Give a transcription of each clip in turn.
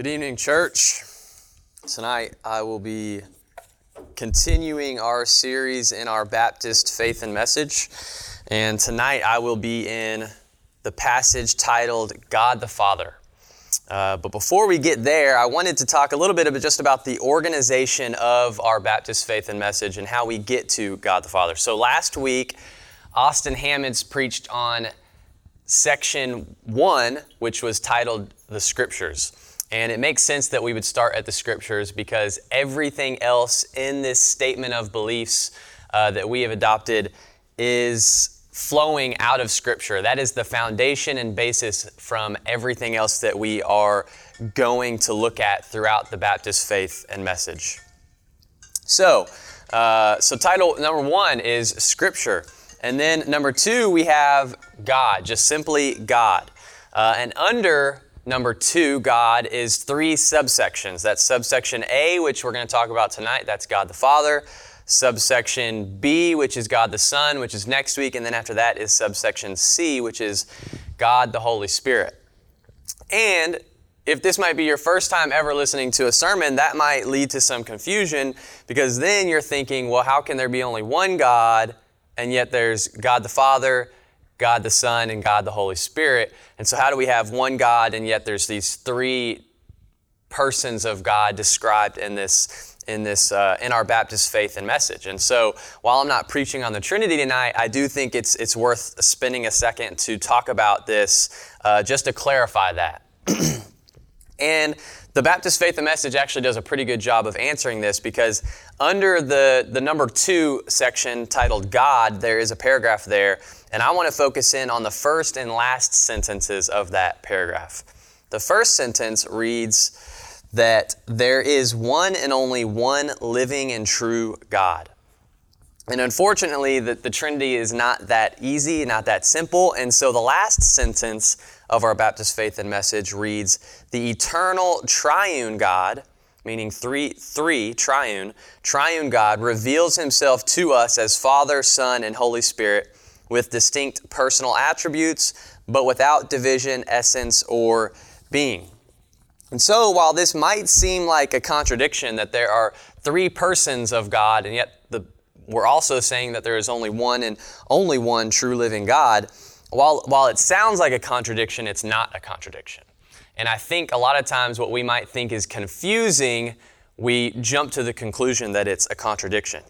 Good evening, church. Tonight I will be continuing our series in our Baptist faith and message. And tonight I will be in the passage titled God the Father. Uh, but before we get there, I wanted to talk a little bit about just about the organization of our Baptist faith and message and how we get to God the Father. So last week, Austin Hammonds preached on section one, which was titled The Scriptures. And it makes sense that we would start at the scriptures because everything else in this statement of beliefs uh, that we have adopted is flowing out of scripture. That is the foundation and basis from everything else that we are going to look at throughout the Baptist faith and message. So, uh, so title number one is scripture. And then number two, we have God, just simply God. Uh, and under Number two, God is three subsections. That's subsection A, which we're going to talk about tonight. That's God the Father. Subsection B, which is God the Son, which is next week. And then after that is subsection C, which is God the Holy Spirit. And if this might be your first time ever listening to a sermon, that might lead to some confusion because then you're thinking, well, how can there be only one God and yet there's God the Father, God the Son, and God the Holy Spirit. And so, how do we have one God and yet there's these three persons of God described in this? In this, uh, in our Baptist faith and message, and so while I'm not preaching on the Trinity tonight, I do think it's it's worth spending a second to talk about this, uh, just to clarify that. and the Baptist Faith and Message actually does a pretty good job of answering this because under the, the number two section titled God, there is a paragraph there and I want to focus in on the first and last sentences of that paragraph. The first sentence reads that there is one and only one living and true God. And unfortunately, the, the Trinity is not that easy, not that simple. And so the last sentence of our Baptist faith and message reads The eternal triune God, meaning three, three, triune, triune God, reveals himself to us as Father, Son, and Holy Spirit with distinct personal attributes, but without division, essence, or being. And so, while this might seem like a contradiction that there are three persons of God, and yet we're also saying that there is only one and only one true living God, while, while it sounds like a contradiction, it's not a contradiction. And I think a lot of times what we might think is confusing, we jump to the conclusion that it's a contradiction.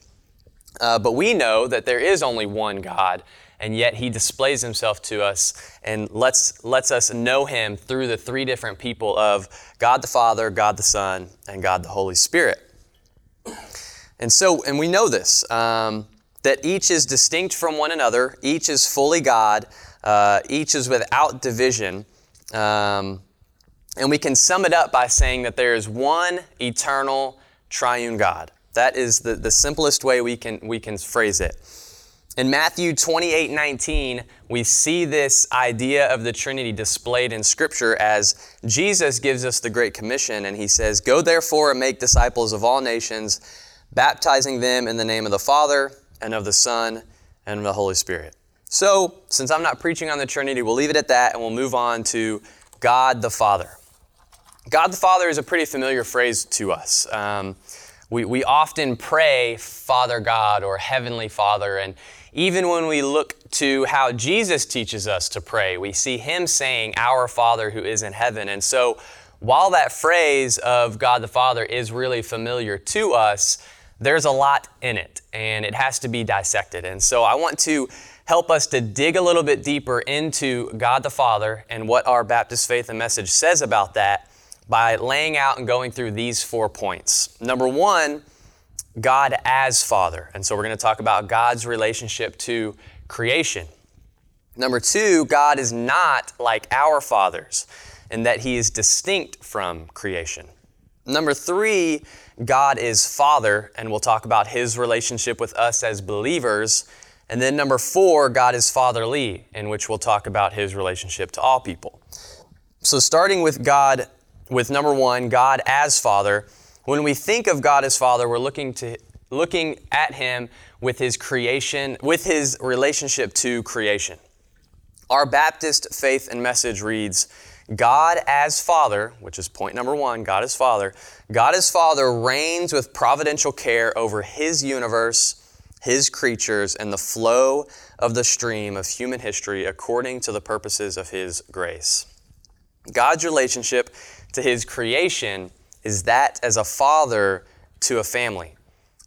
Uh, but we know that there is only one God, and yet he displays himself to us and lets, lets us know him through the three different people of God the Father, God the Son, and God the Holy Spirit. And so, and we know this, um, that each is distinct from one another, each is fully God, uh, each is without division. Um, and we can sum it up by saying that there is one eternal triune God. That is the, the simplest way we can, we can phrase it. In Matthew 28 19, we see this idea of the Trinity displayed in Scripture as Jesus gives us the Great Commission, and he says, Go therefore and make disciples of all nations, baptizing them in the name of the Father, and of the Son, and of the Holy Spirit. So, since I'm not preaching on the Trinity, we'll leave it at that and we'll move on to God the Father. God the Father is a pretty familiar phrase to us. Um, we, we often pray, Father God or Heavenly Father, and even when we look to how Jesus teaches us to pray, we see him saying, Our Father who is in heaven. And so, while that phrase of God the Father is really familiar to us, there's a lot in it and it has to be dissected. And so, I want to help us to dig a little bit deeper into God the Father and what our Baptist faith and message says about that by laying out and going through these four points. Number one, God as Father. And so we're going to talk about God's relationship to creation. Number two, God is not like our fathers in that he is distinct from creation. Number three, God is Father, and we'll talk about his relationship with us as believers. And then number four, God is fatherly, in which we'll talk about his relationship to all people. So starting with God, with number one, God as Father, when we think of God as Father, we're looking to looking at him with his creation, with his relationship to creation. Our Baptist faith and message reads, God as Father, which is point number one, God as Father, God as Father reigns with providential care over His universe, His creatures, and the flow of the stream of human history according to the purposes of His grace. God's relationship to His creation is that as a father to a family.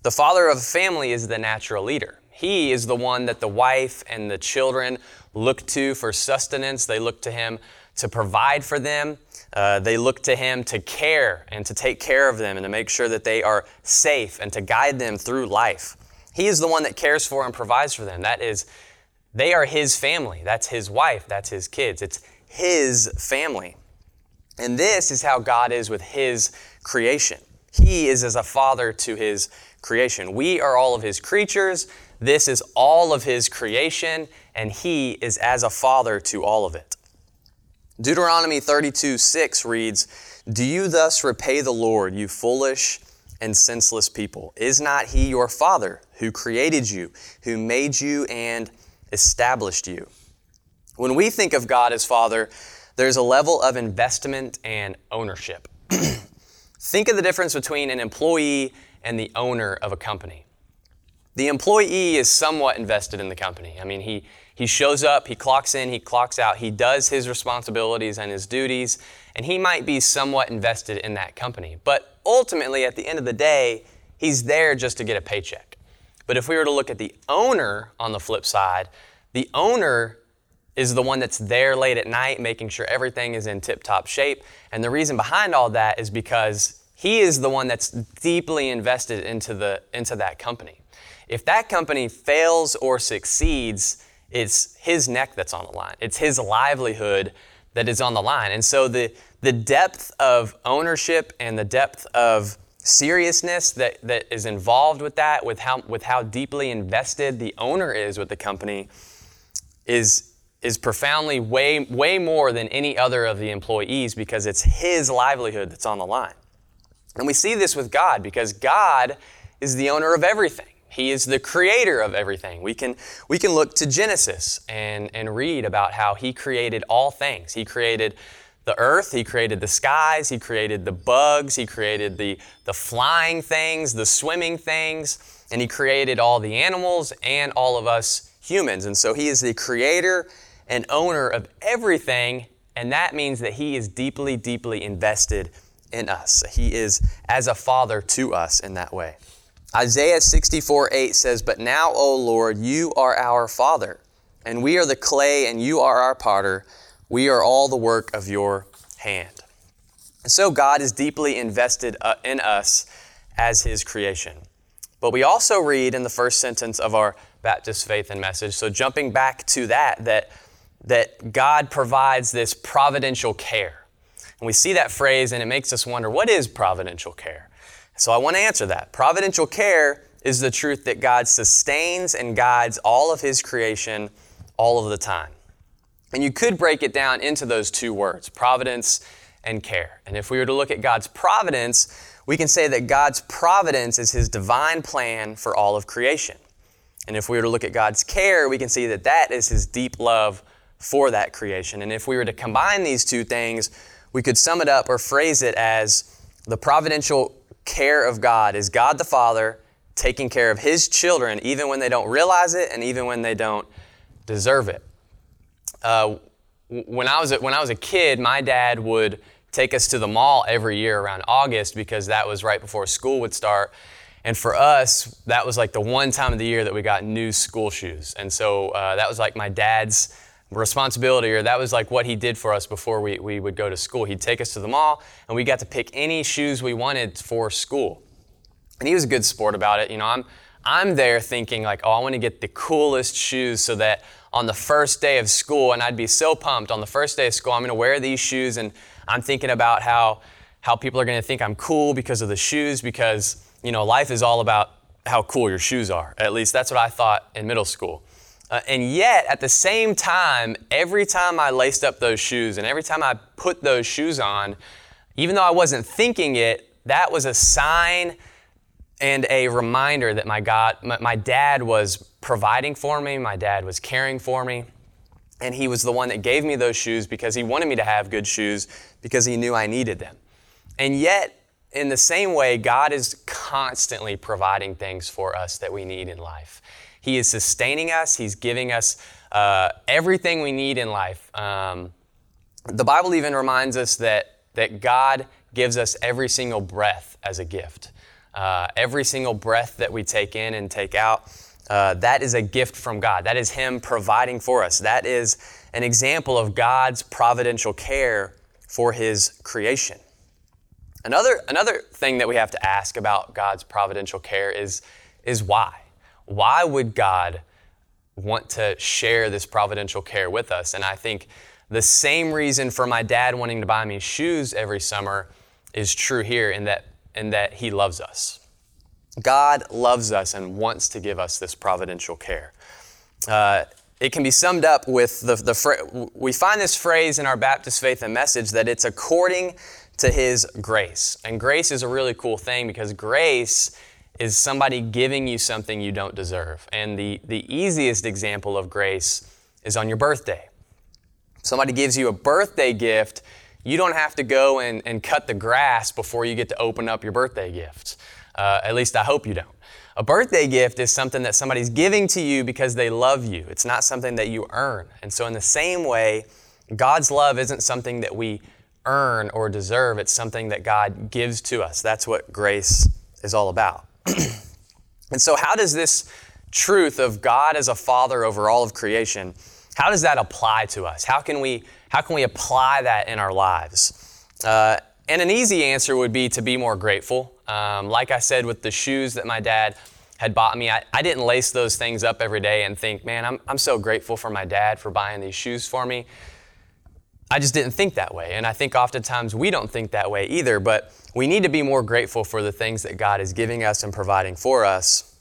The father of a family is the natural leader. He is the one that the wife and the children look to for sustenance. They look to him to provide for them. Uh, they look to him to care and to take care of them and to make sure that they are safe and to guide them through life. He is the one that cares for and provides for them. That is, they are his family. That's his wife. That's his kids. It's his family. And this is how God is with his creation. He is as a father to his creation. We are all of his creatures. This is all of his creation, and he is as a father to all of it. Deuteronomy 32 6 reads, Do you thus repay the Lord, you foolish and senseless people? Is not he your father who created you, who made you and established you? When we think of God as Father, there's a level of investment and ownership. think of the difference between an employee and the owner of a company. The employee is somewhat invested in the company. I mean, he, he shows up, he clocks in, he clocks out, he does his responsibilities and his duties, and he might be somewhat invested in that company. But ultimately, at the end of the day, he's there just to get a paycheck. But if we were to look at the owner on the flip side, the owner is the one that's there late at night making sure everything is in tip top shape. And the reason behind all that is because he is the one that's deeply invested into, the, into that company. If that company fails or succeeds, it's his neck that's on the line. It's his livelihood that is on the line. And so the, the depth of ownership and the depth of seriousness that, that is involved with that, with how, with how deeply invested the owner is with the company, is, is profoundly way, way more than any other of the employees because it's his livelihood that's on the line. And we see this with God because God is the owner of everything. He is the creator of everything. We can, we can look to Genesis and, and read about how He created all things. He created the earth, He created the skies, He created the bugs, He created the, the flying things, the swimming things, and He created all the animals and all of us humans. And so He is the creator and owner of everything, and that means that He is deeply, deeply invested in us. He is as a father to us in that way. Isaiah 64 8 says, But now, O Lord, you are our Father, and we are the clay, and you are our potter. We are all the work of your hand. And so God is deeply invested uh, in us as His creation. But we also read in the first sentence of our Baptist faith and message, so jumping back to that, that, that God provides this providential care. And we see that phrase, and it makes us wonder what is providential care? So I want to answer that. Providential care is the truth that God sustains and guides all of His creation all of the time. And you could break it down into those two words, providence and care. And if we were to look at God's providence, we can say that God's providence is His divine plan for all of creation. And if we were to look at God's care, we can see that that is His deep love for that creation. And if we were to combine these two things, we could sum it up or phrase it as the providential care of God is God the Father taking care of His children even when they don't realize it and even when they don't deserve it. Uh, when, I was a, when I was a kid, my dad would take us to the mall every year around August because that was right before school would start. And for us, that was like the one time of the year that we got new school shoes. And so uh, that was like my dad's responsibility, or that was like what he did for us before we, we would go to school. He'd take us to the mall, and we got to pick any shoes we wanted for school. And he was a good sport about it. You know, I'm, I'm there thinking, like, oh, I want to get the coolest shoes so that on the first day of school, and I'd be so pumped on the first day of school, I'm going to wear these shoes, and I'm thinking about how, how people are going to think I'm cool because of the shoes, because, you know, life is all about how cool your shoes are. At least that's what I thought in middle school. Uh, and yet, at the same time, every time I laced up those shoes and every time I put those shoes on, even though I wasn't thinking it, that was a sign and a reminder that my God, my, my dad was providing for me, my dad was caring for me. And He was the one that gave me those shoes because He wanted me to have good shoes because He knew I needed them. And yet, in the same way, God is constantly providing things for us that we need in life. He is sustaining us, He's giving us uh, everything we need in life. Um, the Bible even reminds us that, that God gives us every single breath as a gift. Uh, every single breath that we take in and take out, uh, that is a gift from God. That is Him providing for us. That is an example of God's providential care for His creation. Another, another thing that we have to ask about God's providential care is, is why? Why would God want to share this providential care with us? And I think the same reason for my dad wanting to buy me shoes every summer is true here in that, in that he loves us. God loves us and wants to give us this providential care. Uh, it can be summed up with the, the we find this phrase in our Baptist faith and message that it's according to his grace. And grace is a really cool thing because grace is somebody giving you something you don't deserve. And the, the easiest example of grace is on your birthday. Somebody gives you a birthday gift, you don't have to go and, and cut the grass before you get to open up your birthday gift. Uh, at least I hope you don't. A birthday gift is something that somebody's giving to you because they love you. It's not something that you earn. And so, in the same way, God's love isn't something that we earn or deserve, it's something that God gives to us. That's what grace is all about. and so, how does this truth of God as a father over all of creation, how does that apply to us? How can we, how can we apply that in our lives? Uh, and an easy answer would be to be more grateful. Um, like I said, with the shoes that my dad had bought me, I, I didn't lace those things up every day and think, man, I'm, I'm so grateful for my dad for buying these shoes for me. I just didn't think that way. And I think oftentimes we don't think that way either, but we need to be more grateful for the things that God is giving us and providing for us.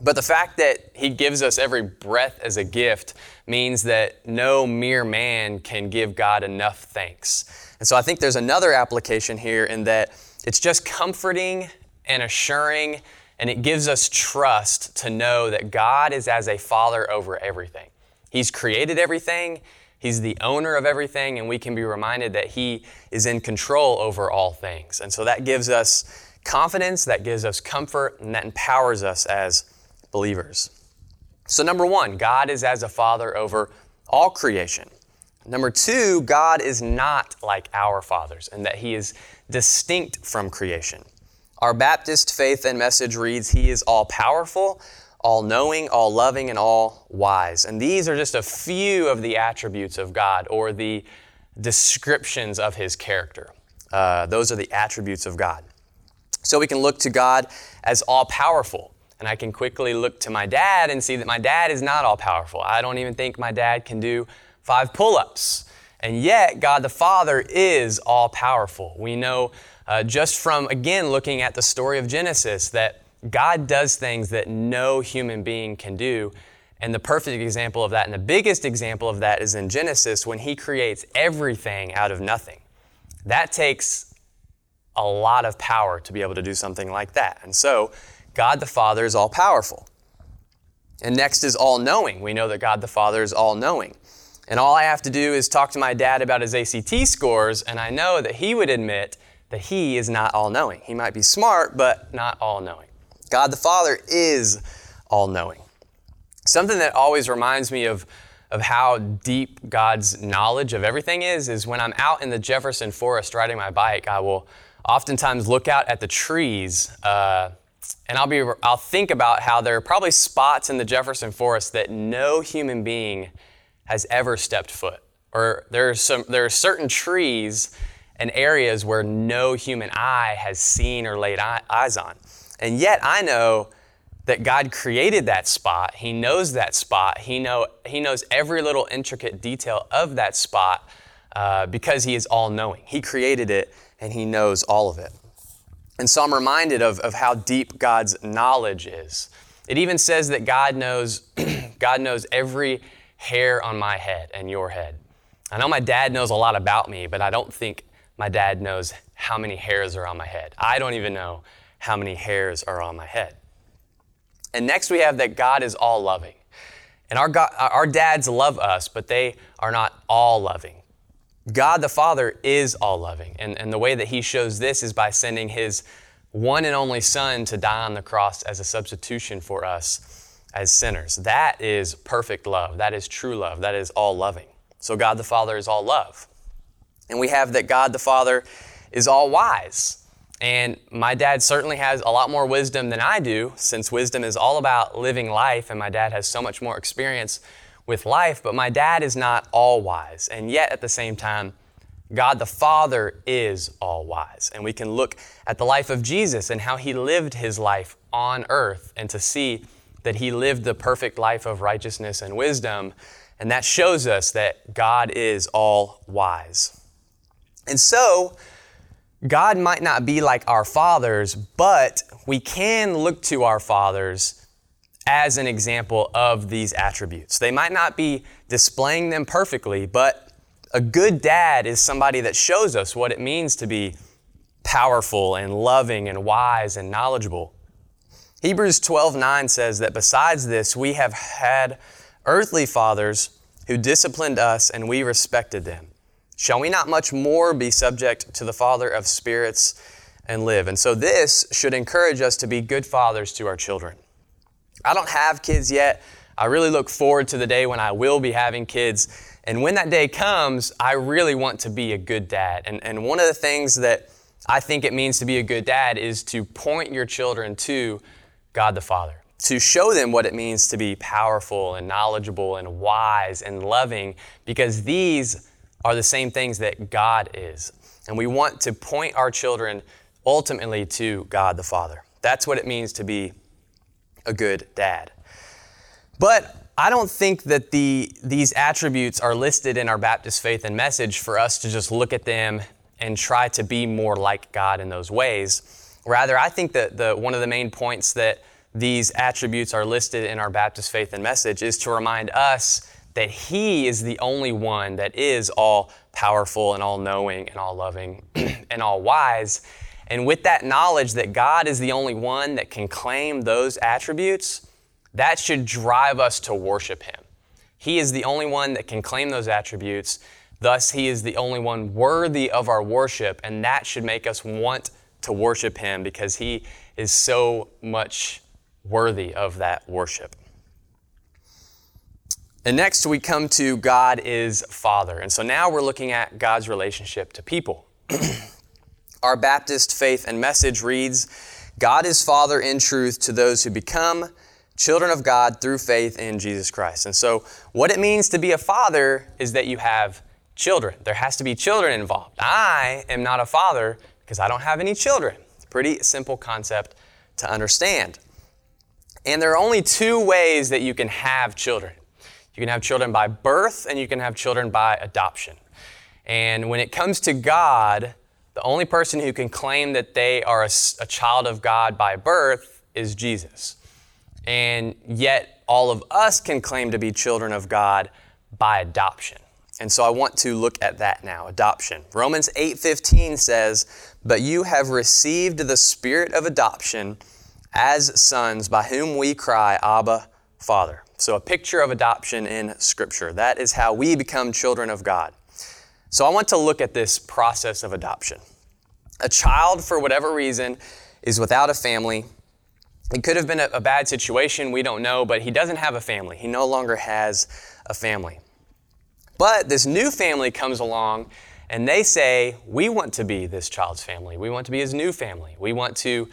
But the fact that He gives us every breath as a gift means that no mere man can give God enough thanks. And so I think there's another application here in that it's just comforting and assuring, and it gives us trust to know that God is as a father over everything. He's created everything, He's the owner of everything, and we can be reminded that He is in control over all things. And so that gives us confidence, that gives us comfort, and that empowers us as believers. So, number one, God is as a father over all creation. Number two, God is not like our fathers, and that He is distinct from creation. Our Baptist faith and message reads He is all powerful, all knowing, all loving, and all wise. And these are just a few of the attributes of God or the descriptions of his character. Uh, those are the attributes of God. So we can look to God as all powerful. And I can quickly look to my dad and see that my dad is not all powerful. I don't even think my dad can do five pull ups. And yet, God the Father is all powerful. We know uh, just from, again, looking at the story of Genesis, that God does things that no human being can do. And the perfect example of that, and the biggest example of that, is in Genesis when He creates everything out of nothing. That takes a lot of power to be able to do something like that. And so, God the Father is all powerful. And next is all knowing. We know that God the Father is all knowing. And all I have to do is talk to my dad about his ACT scores, and I know that he would admit that he is not all knowing. He might be smart, but not all knowing. God the Father is all knowing. Something that always reminds me of, of how deep God's knowledge of everything is, is when I'm out in the Jefferson forest riding my bike, I will oftentimes look out at the trees. Uh, and I'll be I'll think about how there are probably spots in the Jefferson forest that no human being has ever stepped foot. Or there are some there are certain trees and areas where no human eye has seen or laid eyes on. And yet I know that God created that spot. He knows that spot. He, know, he knows every little intricate detail of that spot uh, because He is all knowing. He created it and He knows all of it. And so I'm reminded of, of how deep God's knowledge is. It even says that God knows, God knows every hair on my head and your head. I know my dad knows a lot about me, but I don't think my dad knows how many hairs are on my head. I don't even know how many hairs are on my head. And next we have that God is all loving. And our, God, our dads love us, but they are not all loving. God the Father is all loving. And, and the way that He shows this is by sending His one and only Son to die on the cross as a substitution for us as sinners. That is perfect love. That is true love. That is all loving. So God the Father is all love. And we have that God the Father is all wise. And my dad certainly has a lot more wisdom than I do, since wisdom is all about living life, and my dad has so much more experience with life. But my dad is not all wise. And yet, at the same time, God the Father is all wise. And we can look at the life of Jesus and how he lived his life on earth and to see that he lived the perfect life of righteousness and wisdom. And that shows us that God is all wise. And so, God might not be like our fathers, but we can look to our fathers as an example of these attributes. They might not be displaying them perfectly, but a good dad is somebody that shows us what it means to be powerful and loving and wise and knowledgeable. Hebrews 12:9 says that besides this we have had earthly fathers who disciplined us and we respected them. Shall we not much more be subject to the Father of spirits and live? And so this should encourage us to be good fathers to our children. I don't have kids yet. I really look forward to the day when I will be having kids. And when that day comes, I really want to be a good dad. And, and one of the things that I think it means to be a good dad is to point your children to God the Father, to show them what it means to be powerful and knowledgeable and wise and loving, because these are the same things that God is. And we want to point our children ultimately to God the Father. That's what it means to be a good dad. But I don't think that the, these attributes are listed in our Baptist faith and message for us to just look at them and try to be more like God in those ways. Rather, I think that the, one of the main points that these attributes are listed in our Baptist faith and message is to remind us that He is the only one that is all powerful and all knowing and all loving and all wise. And with that knowledge that God is the only one that can claim those attributes, that should drive us to worship Him. He is the only one that can claim those attributes. Thus, He is the only one worthy of our worship, and that should make us want to worship Him because He is so much worthy of that worship. And next we come to God is Father. And so now we're looking at God's relationship to people. Our Baptist faith and message reads God is Father in truth to those who become children of God through faith in Jesus Christ. And so, what it means to be a father is that you have children. There has to be children involved. I am not a father because I don't have any children. It's a pretty simple concept to understand. And there are only two ways that you can have children you can have children by birth and you can have children by adoption. And when it comes to God, the only person who can claim that they are a, a, child of God by birth is Jesus. And yet, all of us can claim to be children of God by adoption. And so I want to look at that now, adoption. Romans 8:15 says, "But you have received the spirit of adoption as sons by whom we cry, Abba, Father." So, a picture of adoption in Scripture. That is how we become children of God. So, I want to look at this process of adoption. A child, for whatever reason, is without a family. It could have been a, a bad situation, we don't know, but he doesn't have a family. He no longer has a family. But this new family comes along and they say, We want to be this child's family. We want to be his new family. We want to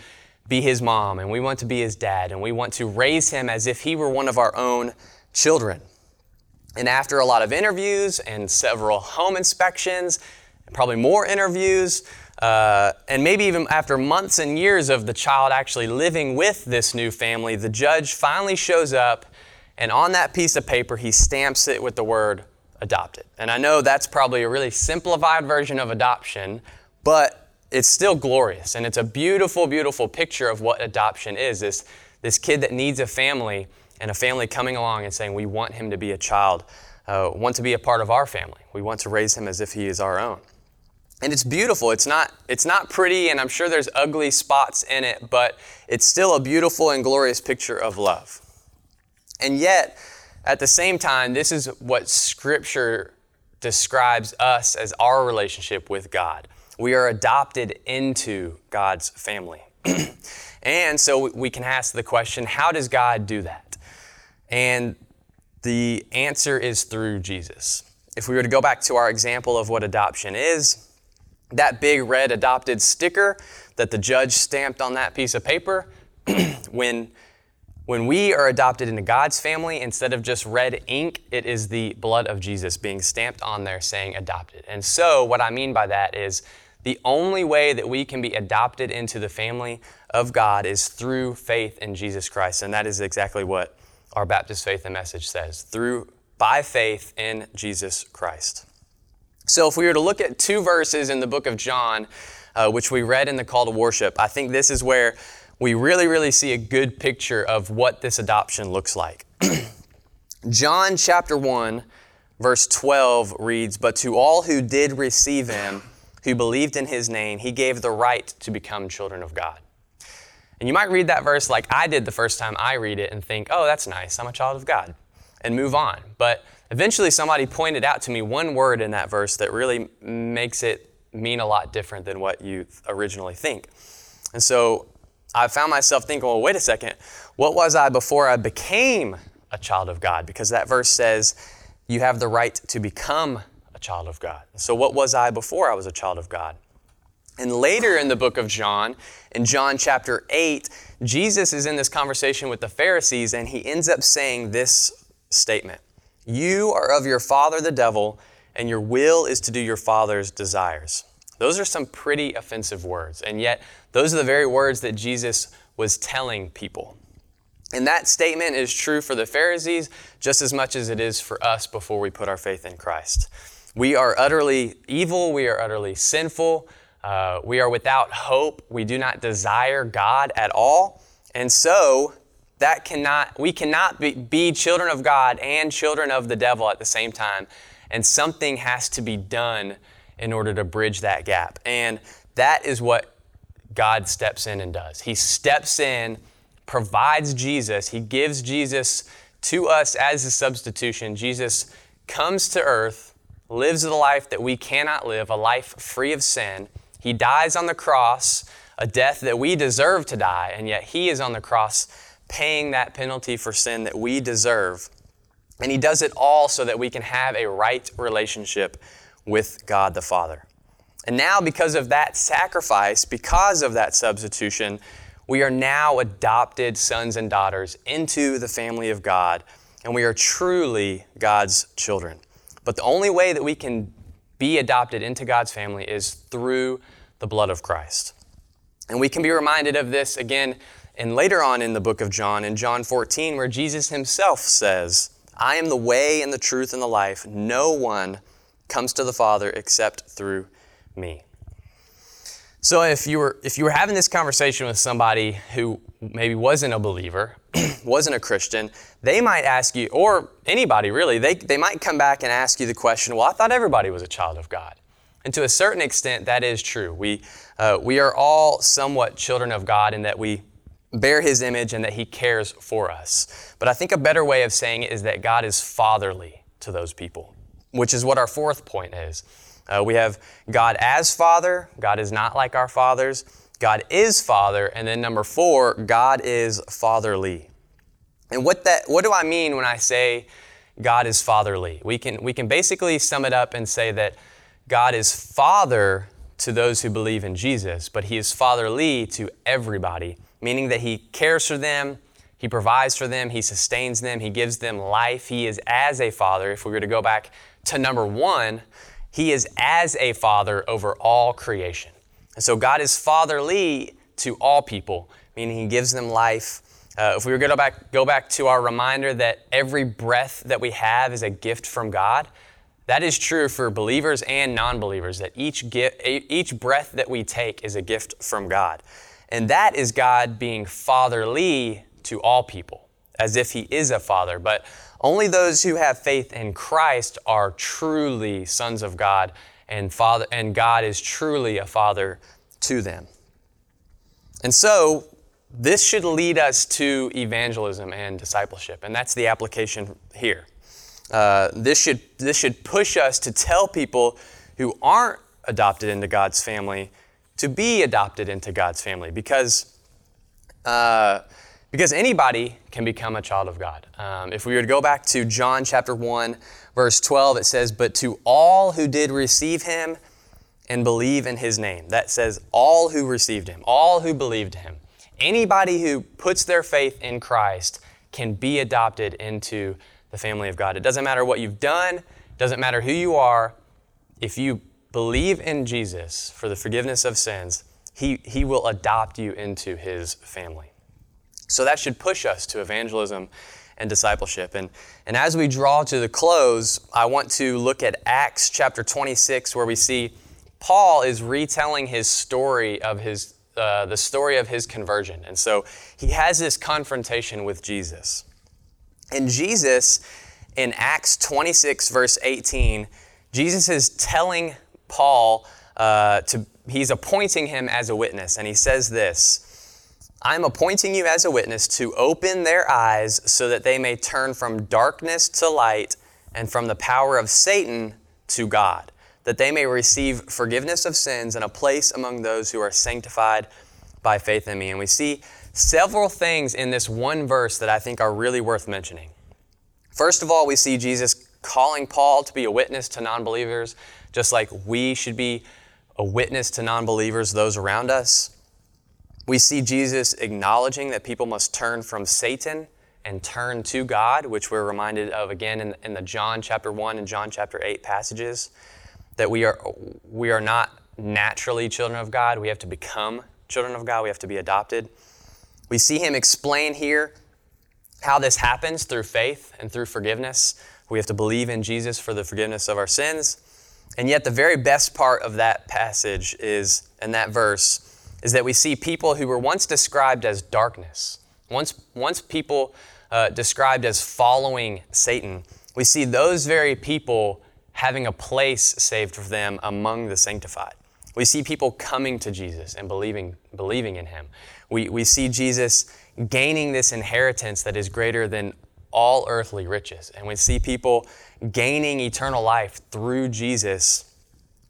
be his mom and we want to be his dad and we want to raise him as if he were one of our own children. And after a lot of interviews and several home inspections, probably more interviews, uh, and maybe even after months and years of the child actually living with this new family, the judge finally shows up, and on that piece of paper, he stamps it with the word adopted. And I know that's probably a really simplified version of adoption, but it's still glorious and it's a beautiful, beautiful picture of what adoption is. This, this kid that needs a family and a family coming along and saying, We want him to be a child, uh, want to be a part of our family. We want to raise him as if he is our own. And it's beautiful. It's not, it's not pretty, and I'm sure there's ugly spots in it, but it's still a beautiful and glorious picture of love. And yet, at the same time, this is what Scripture describes us as our relationship with God. We are adopted into God's family. and so we can ask the question how does God do that? And the answer is through Jesus. If we were to go back to our example of what adoption is, that big red adopted sticker that the judge stamped on that piece of paper, when, when we are adopted into God's family, instead of just red ink, it is the blood of Jesus being stamped on there saying adopted. And so, what I mean by that is the only way that we can be adopted into the family of God is through faith in Jesus Christ. And that is exactly what our Baptist faith and message says through by faith in Jesus Christ. So, if we were to look at two verses in the book of John, uh, which we read in the call to worship, I think this is where we really, really see a good picture of what this adoption looks like. John chapter 1, verse 12 reads, But to all who did receive him, who believed in his name, he gave the right to become children of God. And you might read that verse like I did the first time I read it and think, oh, that's nice, I'm a child of God, and move on. But eventually somebody pointed out to me one word in that verse that really makes it mean a lot different than what you originally think. And so I found myself thinking, well, wait a second, what was I before I became a child of God? Because that verse says, you have the right to become child of God. So, what was I before I was a child of God? And later in the book of John, in John chapter 8, Jesus is in this conversation with the Pharisees and he ends up saying this statement You are of your father the devil, and your will is to do your father's desires. Those are some pretty offensive words, and yet those are the very words that Jesus was telling people. And that statement is true for the Pharisees just as much as it is for us before we put our faith in Christ. We are utterly evil, we are utterly sinful, uh, we are without hope, we do not desire God at all. And so, that cannot, we cannot be, be children of God and children of the devil at the same time. And something has to be done in order to bridge that gap. And that is what God steps in and does. He steps in, provides Jesus, He gives Jesus to us as a substitution. Jesus comes to earth, lives the life that we cannot live, a life free of sin. He dies on the cross, a death that we deserve to die, and yet He is on the cross paying that penalty for sin that we deserve. And He does it all so that we can have a right relationship with God the Father. And now, because of that sacrifice, because of that substitution, we are now adopted sons and daughters into the family of God, and we are truly God's children. But the only way that we can be adopted into God's family is through the blood of Christ. And we can be reminded of this again and later on in the book of John, in John 14, where Jesus himself says, I am the way and the truth and the life. No one comes to the Father except through me. So if you were if you were having this conversation with somebody who maybe wasn't a believer, wasn't a Christian, they might ask you, or anybody really, they, they might come back and ask you the question, well, I thought everybody was a child of God. And to a certain extent, that is true. We, uh, we are all somewhat children of God in that we bear His image and that He cares for us. But I think a better way of saying it is that God is fatherly to those people which is what our fourth point is. Uh, we have God as Father, God is not like our fathers, God is Father, and then number four, God is fatherly. And what that what do I mean when I say God is fatherly? We can we can basically sum it up and say that God is Father to those who believe in Jesus, but He is fatherly to everybody, meaning that He cares for them, He provides for them, He sustains them, He gives them life. He is as a father. If we were to go back to number one, he is as a father over all creation. And so God is fatherly to all people, meaning he gives them life. Uh, if we were going to go back, go back to our reminder that every breath that we have is a gift from God, that is true for believers and non believers, that each, gift, each breath that we take is a gift from God. And that is God being fatherly to all people, as if He is a father. But only those who have faith in Christ are truly sons of God, and Father, and God is truly a Father to them. And so, this should lead us to evangelism and discipleship, and that's the application here. Uh, this, should, this should push us to tell people who aren't adopted into God's family to be adopted into God's family because, uh, because anybody can become a child of God. Um, if we were to go back to John chapter 1, verse 12, it says, But to all who did receive him and believe in his name. That says, all who received him, all who believed him. Anybody who puts their faith in Christ can be adopted into the family of God. It doesn't matter what you've done, doesn't matter who you are. If you believe in Jesus for the forgiveness of sins, he, he will adopt you into his family. So that should push us to evangelism and discipleship. And, and as we draw to the close, I want to look at Acts chapter 26, where we see Paul is retelling his story of his, uh, the story of his conversion. And so he has this confrontation with Jesus. And Jesus, in Acts 26, verse 18, Jesus is telling Paul uh, to, he's appointing him as a witness. And he says this I'm appointing you as a witness to open their eyes so that they may turn from darkness to light and from the power of Satan to God, that they may receive forgiveness of sins and a place among those who are sanctified by faith in me. And we see several things in this one verse that I think are really worth mentioning. First of all, we see Jesus calling Paul to be a witness to non believers, just like we should be a witness to non believers, those around us. We see Jesus acknowledging that people must turn from Satan and turn to God, which we're reminded of again in, in the John chapter 1 and John chapter 8 passages, that we are, we are not naturally children of God. We have to become children of God, we have to be adopted. We see him explain here how this happens through faith and through forgiveness. We have to believe in Jesus for the forgiveness of our sins. And yet, the very best part of that passage is, in that verse, is that we see people who were once described as darkness, once, once people uh, described as following Satan. We see those very people having a place saved for them among the sanctified. We see people coming to Jesus and believing, believing in him. We, we see Jesus gaining this inheritance that is greater than all earthly riches. And we see people gaining eternal life through Jesus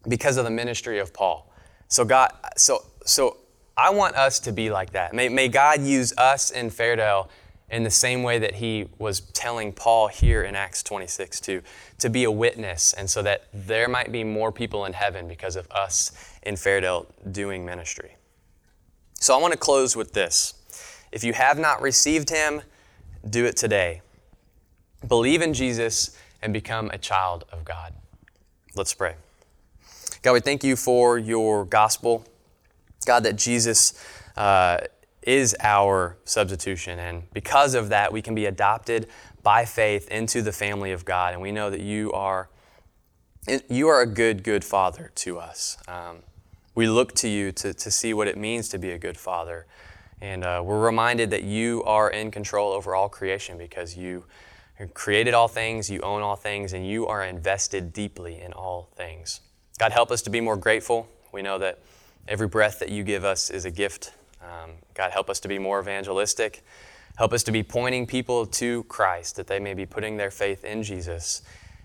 because of the ministry of Paul. So God, so so I want us to be like that. May, may God use us in Fairdale in the same way that he was telling Paul here in Acts 26 to, to be a witness, and so that there might be more people in heaven because of us in Fairdale doing ministry. So I want to close with this. If you have not received him, do it today. Believe in Jesus and become a child of God. Let's pray. God, we thank you for your gospel. God, that Jesus uh, is our substitution. And because of that, we can be adopted by faith into the family of God. And we know that you are, you are a good, good father to us. Um, we look to you to, to see what it means to be a good father. And uh, we're reminded that you are in control over all creation because you created all things, you own all things, and you are invested deeply in all things. God, help us to be more grateful. We know that every breath that you give us is a gift. Um, God, help us to be more evangelistic. Help us to be pointing people to Christ, that they may be putting their faith in Jesus,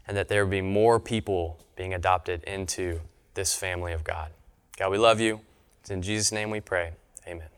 and that there be more people being adopted into this family of God. God, we love you. It's in Jesus' name we pray. Amen.